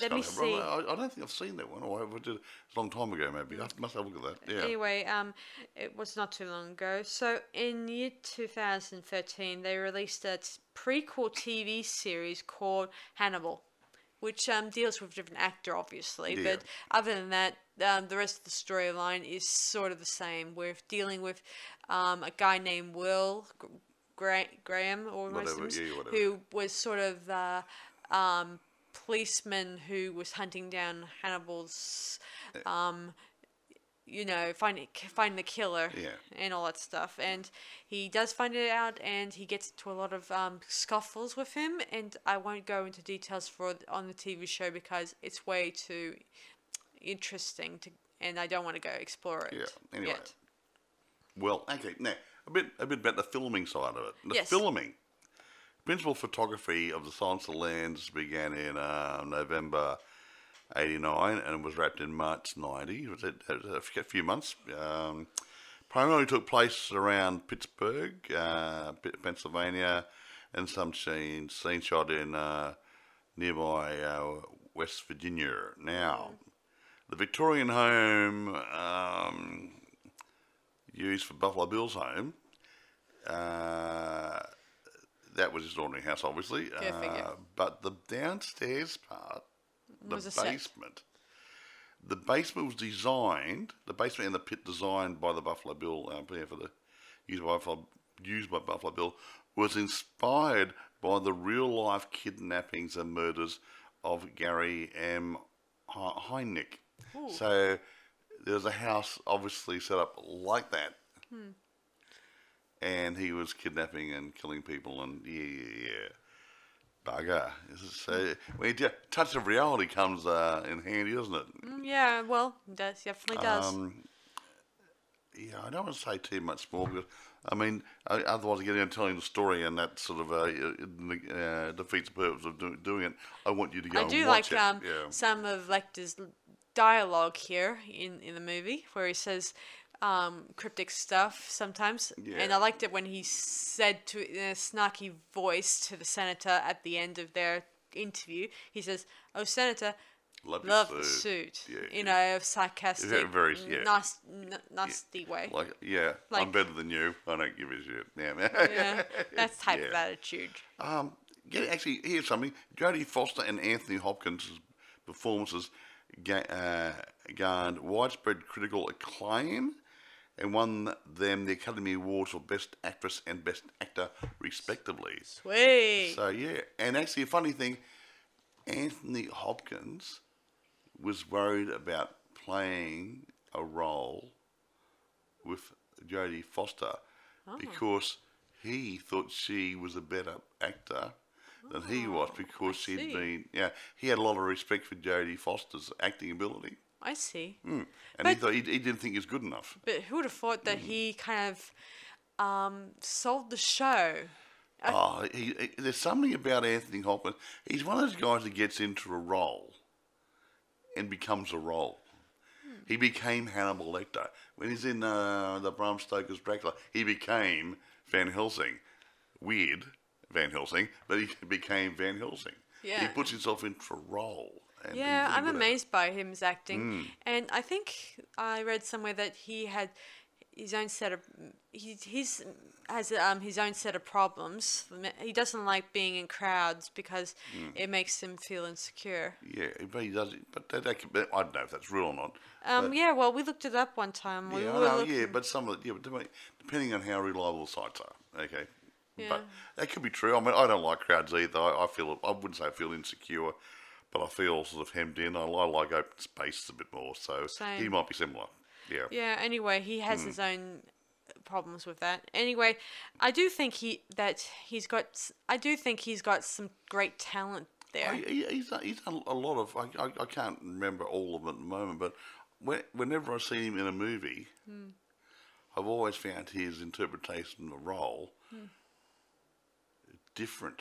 let me see.
I, I don't think I've seen that one. Or I did it a long time ago, maybe. I must have a look at that. Yeah.
Anyway, um, it was not too long ago. So in year 2013, they released a prequel TV series called Hannibal, which um, deals with a different actor, obviously.
Yeah.
But other than that, um, the rest of the storyline is sort of the same. We're dealing with um, a guy named Will Gra- Graham, or
Whatever, yeah, whatever.
who was sort of the um, policeman who was hunting down Hannibal's um, you know, finding finding the killer
Yeah.
and all that stuff. And he does find it out, and he gets into a lot of um, scuffles with him. And I won't go into details for on the TV show because it's way too interesting to, and I don't want to go explore it.
Yeah, anyway.
Yet.
Well, okay. Now, a bit, a bit about the filming side of it. The
Yes.
filming. Principal photography of the Silence of the Lambs began in uh, November 89 and was wrapped in March 90. It was a, a few months. Um, primarily took place around Pittsburgh, uh, Pennsylvania, and some scenes, scenes shot in uh, nearby uh, West Virginia. Now, the Victorian home um, used for Buffalo Bill's home. Uh, that was his ordinary house, obviously.
Figure.
uh, but the downstairs part, the
Was a
basement, the basement was designed. The basement and the pit designed by the Buffalo Bill uh, yeah, for the used by Buffalo, used by Buffalo Bill was inspired by the real life kidnappings and murders of Gary M. He- Heidnik. So there's a house obviously set up like that. And he was kidnapping and killing people, and yeah, yeah, yeah. Bugger. So when you, touch of reality comes uh, in handy, doesn't it?
Mm, Yeah, well, it does definitely does.
Um, yeah, I don't want to say too much more because I mean, otherwise, I get into telling the story, and that sort of uh, uh, defeats the purpose of do- doing it. I want you to go
I
and
do
watch
like um,
yeah.
some of Lecter's dialogue here in, in the movie where he says um, cryptic stuff sometimes. And I liked it when he said to in a snarky voice to the senator at the end of their interview, he says, "Oh, senator,
Love
love the
suit."
suit."
Yeah,
you
yeah.
know, a sarcastic,
Yeah, very- yeah.
nas- n- nasty way.
Like, yeah, I'm better than you. I don't give a shit. Yeah, man.
yeah, that's type of attitude.
Um, yeah, actually, here's something. Jodie Foster and Anthony Hopkins' performances ga- uh, garnered widespread critical acclaim and won them the Academy Awards for Best Actress and Best Actor, respectively.
Sweet.
So, yeah, and actually, a funny thing Anthony Hopkins was worried about playing a role with Jodie Foster because he thought she was a better actor than he was because he'd
see.
been yeah he had a lot of respect for Jodie Foster's acting ability
I see.
and he
But-
thought he, he didn't think he was good enough.
But who would have thought
Mm.
that he kind of um, sold the show?
Oh, he, he, there's something about Anthony Hopkins. He's one of those guys that gets into a role and becomes a role. He became Hannibal Lecter. When he's in uh, the Bram Stoker's Dracula, he became Van Helsing. Weird Van Helsing, but he became Van Helsing.
Yeah.
He puts himself into a role. And
Yeah, I'm
it.
amazed by him's acting,
Mm.
and I think I read somewhere that he had his own set of he he's has um his own set of problems. He doesn't like being in crowds because
Mm.
it makes him feel insecure.
Yeah, but he does it. But that, that could I don't know if that's real or not.
Um, yeah, well, we looked it up one time. We
Yeah, know, yeah, but some of the, yeah, but depending- depending on how reliable the sites are, okay.
Yeah.
But that could be true. I mean, I don't like crowds either. I, I feel I wouldn't say I feel insecure, but I feel sort of hemmed in. I, I like open spaces a bit more, so he might be similar. Yeah.
Yeah. Anyway, he has
Hmm.
his own problems with that. Anyway, I do think he that he's got. I do think he's got some great talent there.
I, he, he's done, he's done a lot of. I, I, I can't remember all of them at the moment, but when, whenever I see him in a movie,
Hmm.
I've always found his interpretation of the role
Hmm.
Different.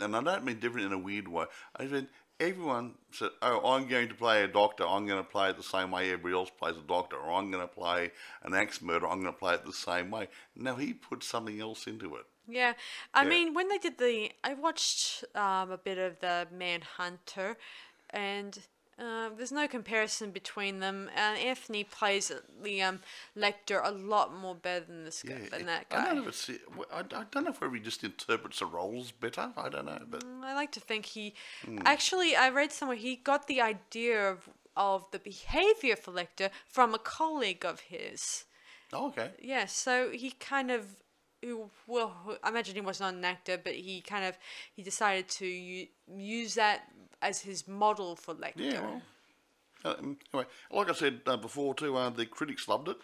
And I don't mean different in a weird way. I mean everyone said, "Oh, I'm going to play a doctor. I'm going to play it the same way everybody else plays a doctor, or I'm going to play an axe murderer. I'm going to play it the same way." Now he put something else into it.
Yeah, I
Yeah.
mean, when they did the, I watched um, a bit of the Manhunter, and uh, there's no comparison between them. Uh, Anthony plays the um, Lecter a lot more better than this guy, than that
I don't know if it's. I, I don't know if he just interprets the roles better. I don't know, but
I like to think he,
Hmm.
actually, I read somewhere he got the idea of of the behavior for Lecter from a colleague of his.
oh, okay.
Yeah, so he kind of, who- well, I imagine he was not an actor, but he kind of he decided to u- use that as his model for Lecter.
Yeah. Well, uh, um, anyway, like I said uh, before too, uh, the critics loved it.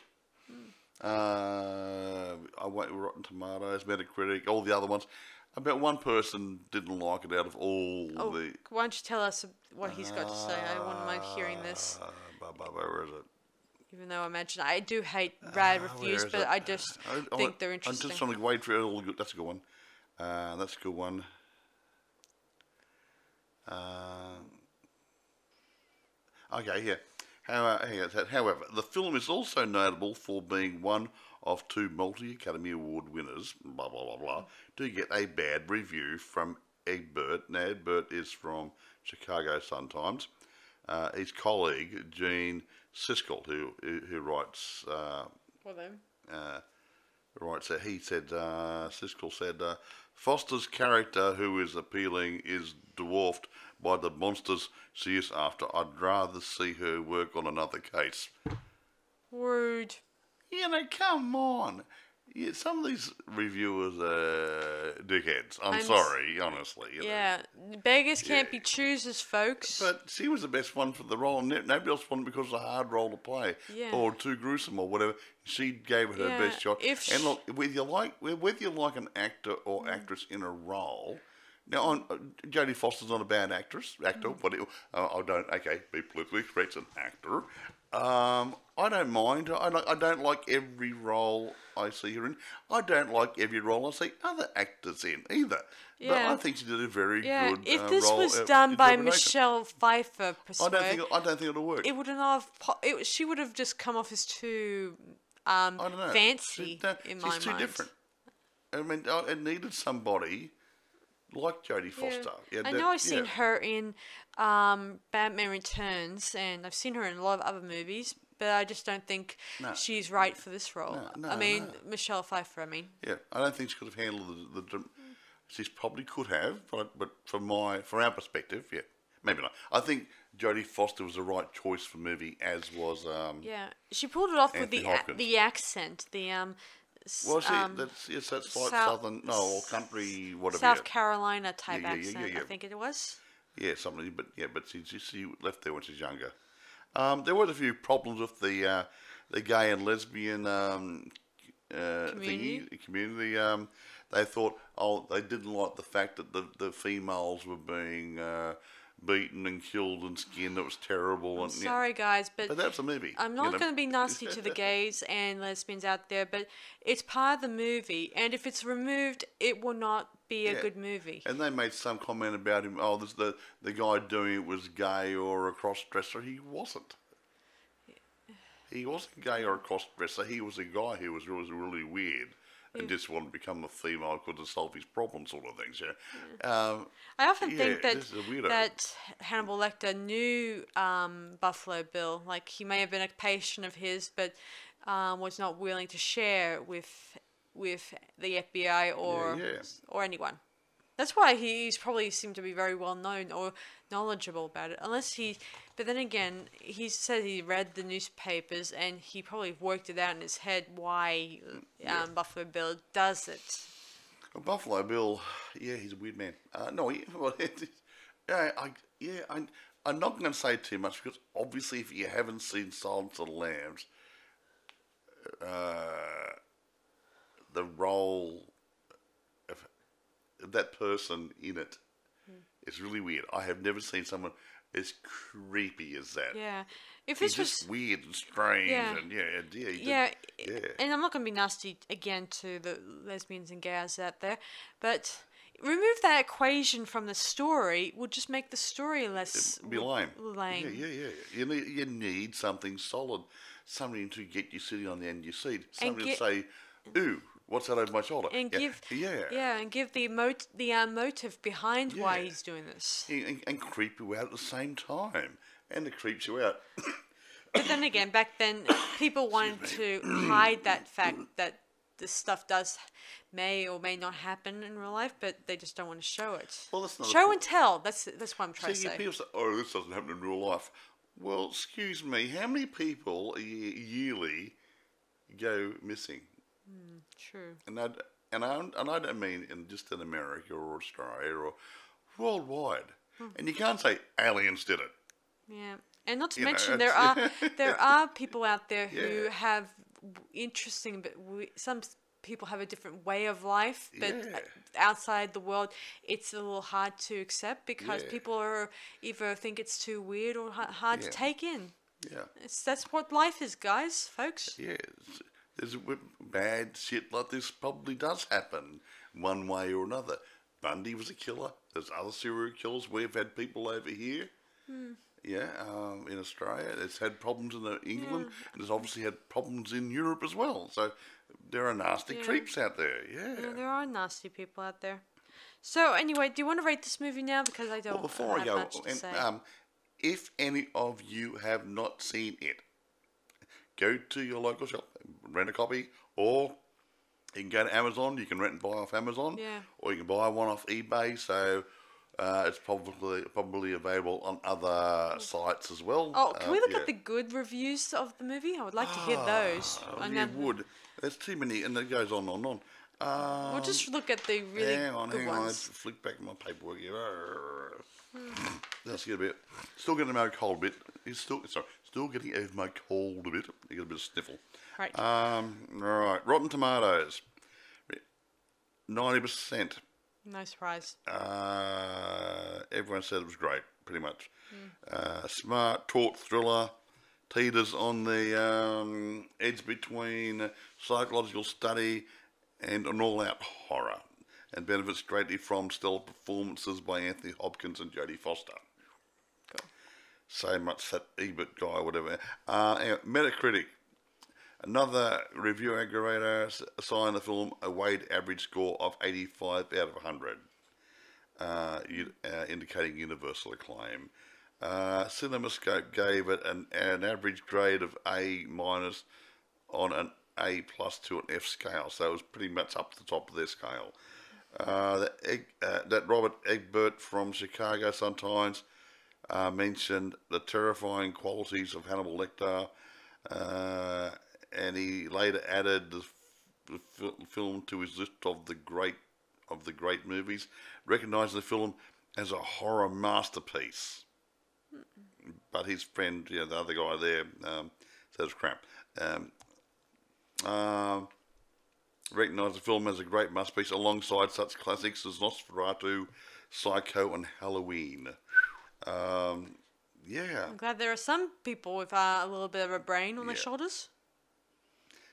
Uh, I went with Rotten Tomatoes, Metacritic, all the other ones. About one person didn't like it out of all
oh,
the.
why don't you tell us what he's got to say? I wouldn't mind hearing this,
Uh, blah, blah, blah, where is it?
even though I imagine I do hate bad
Uh, where
reviews, but
it?
I just
I- I
think they're
I'm
interesting.
just trying to wait for it. That's a good one. Uh, that's a good one. Uh, okay, yeah. How, hang on. However, the film is also notable for being one of two multi Academy Award winners, blah, blah, blah, blah, to get a bad review from Egbert. Now, Egbert is from Chicago Sun Times. Uh, his colleague, Gene Siskel, who, who, who writes uh,
For them.
uh, right, so he said, uh, Siskel said, uh, Foster's character, who is appealing, is dwarfed by the monsters she is after. I'd rather see her work on another case.
Rude.
You know, come on. Yeah, some of these reviewers are dickheads. I'm,
I'm s-
sorry, honestly. you know.
Yeah, beggars can't
Yeah.
be choosers, folks.
But she was the best one for the role. and Nobody else wanted because it was a hard role to play,
Yeah.
or too gruesome, or whatever. She gave it her
Yeah,
best shot.
if
and look, whether you like whether you like an actor or actress in a role. Now, uh, Jodie Foster's not a bad actress, actor, but it, uh, I don't. Okay, be politically correct, an actor. Um, I don't mind. I, like, I don't like every role I see her in. I don't like every role I see other actors in either. But
Yeah.
I think she did a very
Yeah,
good
if
uh,
this
role,
was
uh,
done by. Michelle Pfeiffer,
I don't think I don't think it'll work.
it wouldn't have. It, she would have just come off as too um,
I don't know.
fancy
She- no,
in
she's
my
too
mind.
different. I mean, uh, it needed somebody like Jodie Foster. Yeah,
I
that-
know I've seen
yeah.
her in um, Batman Returns, and I've seen her in a lot of other movies, but I just don't think
No.
she's right for this role.
No,
I mean,
no.
Michelle Pfeiffer. I mean,
Yeah, I don't think she could have handled the. the, she's probably could have, but but from my from our perspective, yeah, maybe not. I think Jodie Foster was the right choice for the movie, as was um.
yeah, she pulled it off with the
Hopkins.
the accent, the um.
Well, see,
um,
that's yes, that's like
South-
southern, no, or country, whatever.
South. Carolina type
Yeah, yeah,
accent.
yeah,
I think it was.
Yeah, something, but yeah, but she she, she left there when she's younger. Um, there was a few problems with the uh, the gay and lesbian um, uh,
Community?
thingy, community. Um, they thought, oh, they didn't like the fact that the, the females were being uh, beaten and killed and skinned. That was terrible. and yeah.
Sorry, guys, but
but that's a movie.
I'm
you
not
know.
going to be nasty to the gays and lesbians out there, but it's part of the movie, and if it's removed, it will not be a
Yeah.
good movie.
And they made some comment about him. Oh, this the the guy doing it was gay or a cross dresser. He wasn't. He wasn't gay or a cross dresser. He was a guy who was really, really weird and just want to become a female because to solve his problems, sort of things. Yeah. Um,
I often
yeah,
think that
this is a weirdo.
that Hannibal Lecter knew um, Buffalo Bill. Like he may have been a patient of his, but um, was not willing to share with with the FBI or
yeah.
or anyone. That's why he's probably seemed to be very well known or knowledgeable about it. Unless he, but then again, he said he read the newspapers and he probably worked it out in his head why um, Buffalo Bill does it.
Buffalo Bill, yeah, he's a weird man. Uh, no, he, well, yeah, I, yeah, I, I'm not going to say too much because obviously, if you haven't seen Silence of the Lambs, uh, the role of that person in it is really weird. I have never seen someone as creepy as that.
Yeah, if this was
just weird and strange,
Yeah.
and yeah, and yeah,
yeah,
yeah.
and I'm not going to be nasty again to the lesbians and gays out there, but remove that equation from the story would just make the story less
be lame.
lame.
Yeah, yeah, yeah. You need, you need something solid, something to get you sitting on the end of your seat, something
get-
to say, "Ooh, what's that over my shoulder?"
And
yeah,
give
yeah,
yeah, and give the mot- the uh, motive behind why he's doing this.
And, and- and creep you out at the same time, and it creeps you out.
But then again, back then people wanted to hide that fact that this stuff does may or may not happen in real life, but they just don't want to show it.
Well, that's not
show and tell. That's that's what I'm trying
See,
to say.
people say, "Oh, this doesn't happen in real life." Well, excuse me, how many people yearly go missing?
True.
And I, and I, and I don't mean in just in America or Australia or worldwide.
Hmm.
And you can't say aliens did it.
Yeah, and not to
You know,
mention there are there are people out there who
Yeah.
have interesting, but we, some people have a different way of life. But
Yeah.
outside the world, it's a little hard to accept because
Yeah.
people are either think it's too weird or hard
Yeah.
to take in.
Yeah.
It's that's what life is, guys, folks.
Yeah, there's bad shit like this probably does happen one way or another. Bundy was a killer. There's other serial killers. We've had people over here.
Hmm.
Yeah, um, in Australia, it's had problems in England, and it's obviously had problems in Europe as well. So there are nasty
Yeah.
creeps out there. Yeah.
Yeah, there are nasty people out there. So anyway, do you want to rate this movie now? Because I don't
Well, before I go, and,
say.
um, if any of you have not seen it, go to your local shop, rent a copy, or you can go to Amazon. You can rent and buy off Amazon,
Yeah.
or you can buy one off eBay. So uh, it's probably probably available on other sites as well.
oh, can we
Uh,
look
yeah.
at the good reviews of the movie? I would like to hear those.
Oh,
And
you
then
would. There's too many, and it goes on and on. Um,
We'll just look at the really
hang on,
good
hang on.
ones.
Let's flick back my paperwork here. Let's get a bit. Still getting a cold bit. It's still sorry. Still getting over my cold a bit. I get a bit of sniffle.
Right.
Um. All right. Rotten Tomatoes. Ninety percent.
no surprise.
Uh, everyone said it was great. Pretty much.
Hmm.
Uh, smart, taut thriller. teeters on the um, edge between psychological study and an all-out horror, and benefits greatly from stellar performances by Anthony Hopkins and Jodie Foster. So much that Ebert guy, whatever. Uh, Metacritic. Another review aggregator assigned the film a weighted average score of 85 out of 100, uh, uh, indicating universal acclaim. Uh, CinemaScore gave it an, an average grade of A minus on an A plus to an F scale, so it was pretty much up the top of their scale. Uh, that, uh, that Robert Egbert from Chicago Sun-Times uh, mentioned the terrifying qualities of Hannibal Lecter, uh, and he later added the, f- film to his list of the great of the great movies, recognizing the film as a horror masterpiece. But his friend, you know, the other guy there, um, says crap. Um, um, recognised the film as a great masterpiece alongside such classics as Nosferatu, Psycho, and Halloween. Um, yeah.
I'm glad there are some people with uh, a little bit of a brain on their shoulders.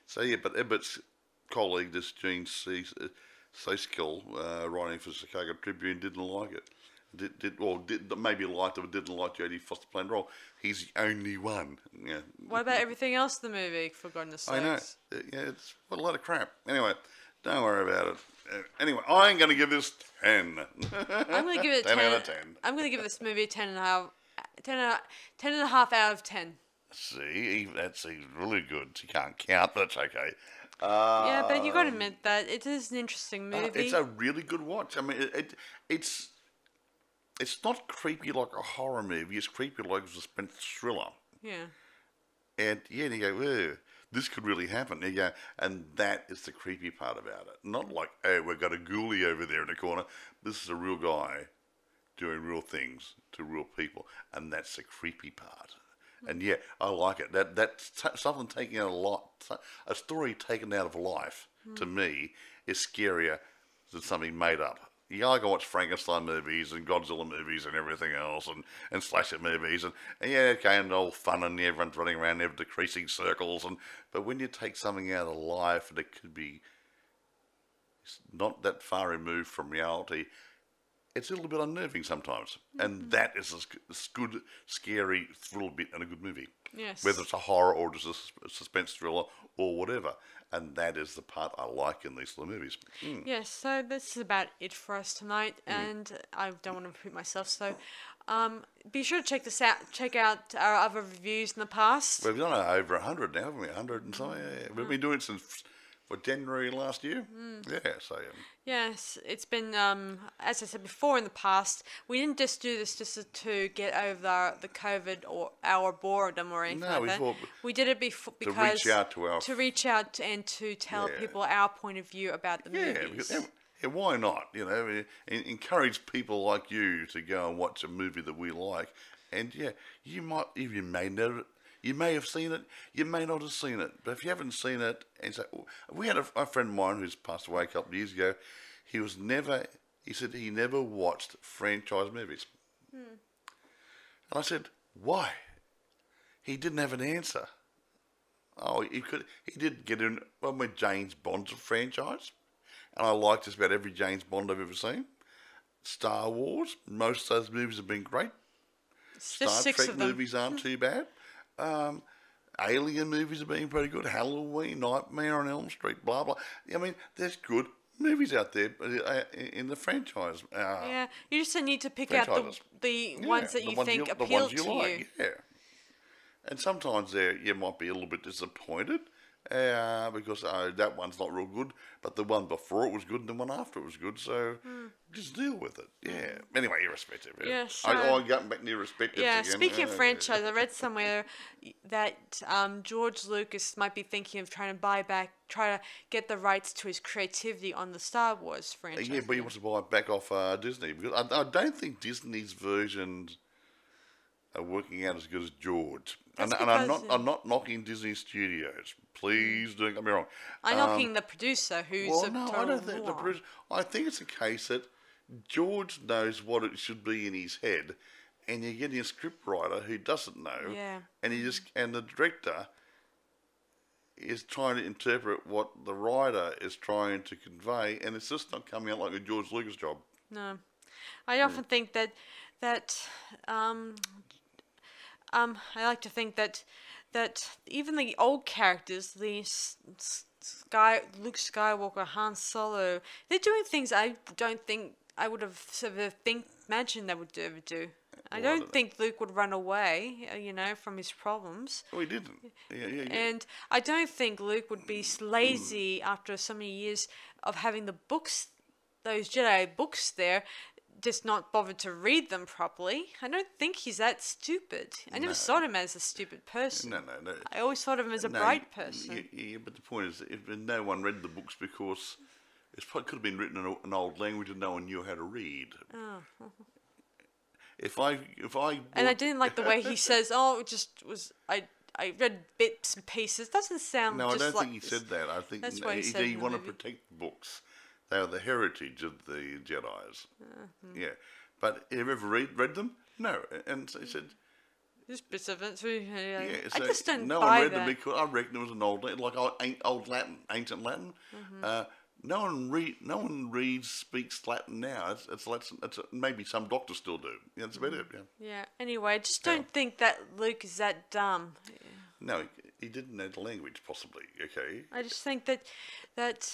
So yeah, but Ebert's colleague, this Gene C. Siskel, uh, writing for the Chicago Tribune, didn't like it. Did, did or did maybe liked it, but didn't like Jodie Foster playing the role. He's the only one. Yeah.
What about everything else in the movie? For goodness sakes.
I know. Uh, Yeah, it's a lot of crap. Anyway, don't worry about it. Uh, anyway, I'm going to give this 10.
I'm gonna give it
10
10,
out of 10.
I'm gonna give this movie a 10 and a half, 10 and a, 10 and a half out of 10.
See, that's he's really good. You can't count, but that's okay. Uh,
yeah, but you gotta admit that it is an interesting
uh,
movie.
it's a really good watch. I mean, it, it it's it's not creepy like a horror movie. It's creepy like a suspense thriller.
yeah.
And yeah, and you go, "Ew, this could really happen. And go, and that is the creepy part about it. Not like, oh, we've got a ghoulie over there in the corner. This is a real guy doing real things to real people, and that's the creepy part. And yeah, I like it. That that's t- something taken out of lot. A story taken out of life to hmm. me is scarier than something made up. Yeah, I can watch Frankenstein movies and Godzilla movies and everything else, and, and slasher movies, and, and yeah, okay, and all fun, and everyone's running around in ever decreasing circles, and but when you take something out of life and it could be it's not that far removed from reality, it's a little bit unnerving sometimes, and mm-hmm. that is a good, scary thrill bit in a good movie.
Yes.
Whether it's a horror or just a suspense thriller or whatever, and that is the part I like in these little movies. Mm.
Yes, so this is about it for us tonight, and I don't want to repeat myself. So, um, be sure to check this out. Check out our other reviews in the past.
We've done over hundred now, haven't we? hundred and something. We've been doing it since for January last year. Yeah, so um,
Yes, it's been um, as I said before in the past. We didn't just do this just to- get over the, the COVID or our boredom or anything
No,
like
we
that.
thought
we did it before
to reach
because
out to our-
to reach out and to tell
Yeah.
people our point of view about the
yeah,
movies.
because, why not? You know, encourage people like you to go and watch a movie that we like, and yeah, you might, you may never, you may have seen it, you may not have seen it, but if you haven't seen it, and so we had a, a friend of mine who's passed away a couple of years ago. He was never, he said he never watched franchise movies, and I said, why? He didn't have an answer. Oh, he could. He did get in well, with James Bond's franchise, and I like just about every James Bond I've ever seen. Star Wars, most of those movies have been great. Star
six
Trek movies aren't too bad. Um, Alien movies have been pretty good. Halloween, Nightmare on Elm Street, blah blah. I mean, there's good movies out there uh, in the franchise. Uh,
Yeah, you just need to pick out the the
yeah,
ones that you
ones
think
the
appeal
ones
to
like,
you.
Yeah. And sometimes there you might be a little bit disappointed uh, because uh, that one's not real good, but the one before it was good and the one after it was good. So just deal with it. Yeah. Anyway, irrespective.
Yeah,
I,
so-
I'm getting back to irrespective
Yeah,
again.
speaking of
Uh,
franchise, I read somewhere that um, George Lucas might be thinking of trying to buy back, try to get the rights to his creativity on the Star Wars franchise.
Yeah, but he wants to buy it back off uh, Disney because I, I don't think Disney's versions are working out as good as George. And, and I'm not I'm not knocking Disney Studios. Please don't get me wrong.
I'm
Um,
knocking the producer, who's
Well,
a
no, I don't think the producer. I think it's a case that George knows what it should be in his head, and you're getting a script writer who doesn't know,
Yeah.
and he just and the director is trying to interpret what the writer is trying to convey, and it's just not coming out like a George Lucas job.
No, I often think that that um, um, I like to think that that even the old characters, the Sky, Luke Skywalker, Han Solo, they're doing things I don't think I would have sort of think imagined they would ever do. I
Well,
don't think Luke would run away, uh, you know, from his problems.
Oh, he didn't. Yeah, yeah, yeah.
And I don't think Luke would be lazy after so many years of having the books, those Jedi books there, just not bothered to read them properly. I don't think he's that stupid. I never
No.
saw him as a stupid person.
no, no, no.
I always thought of him as a
No,
bright person.
y- Yeah, but the point is, if no one read the books because it probably could have been written in an old language and no one knew how to read. Oh. If I, if I,
and I didn't like the way he says, "Oh, it just was I." I read bits and pieces. Doesn't sound
No, I don't
like
think he
this.
said that. I think
That's he
he,
said
he wanted to protect the books. They are the heritage of the Jedi's.
Uh-huh.
Yeah, but have you ever read read them? No, and so he said,
Just bits of it. So, yeah,
yeah.
I just don't
no
buy
one read
that.
them because I reckon it was an old like old, old Latin, ancient Latin.
Mm-hmm.
Uh, no one read, no one reads, speaks Latin now. It's, it's, Latin, it's maybe some doctors still do. Yeah, that's about it. Yeah.
Yeah. Anyway, I just don't think that Luke is that dumb.
No, he, didn't know the language, possibly. Okay.
I just think that that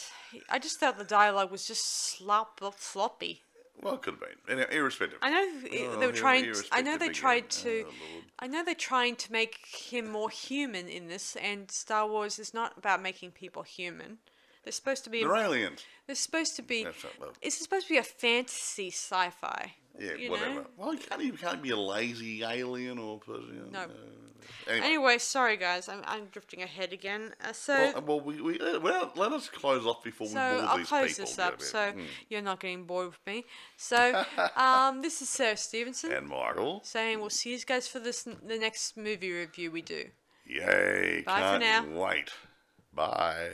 I just thought the dialogue was just slop sloppy.
Well, it could have been. Anyway, irrespective.
I know
Oh,
they were trying. To, I know they tried
again.
to.
Oh,
I know they're trying to make him more human in this, and Star Wars is not about making people human. They're supposed to be.
They're aliens.
They're supposed to be.
That's love.
It's supposed to be a fantasy sci-fi.
Yeah,
you
whatever.
Know?
Well, you can't even can't be a lazy alien or person. You know,
No.
Anyway,
Anyway, sorry guys, I'm, I'm drifting ahead again. Uh, so.
well, uh, well, we, we uh, well, let us close off before
So
we bore
I'll
these
close
people.
this up so
Mm.
you're not getting bored with me. So um, this is Sarah Stevenson
And Michael,
saying we'll see you guys for this the next movie review we do.
yay!
Bye for
can't
now.
Wait. Bye.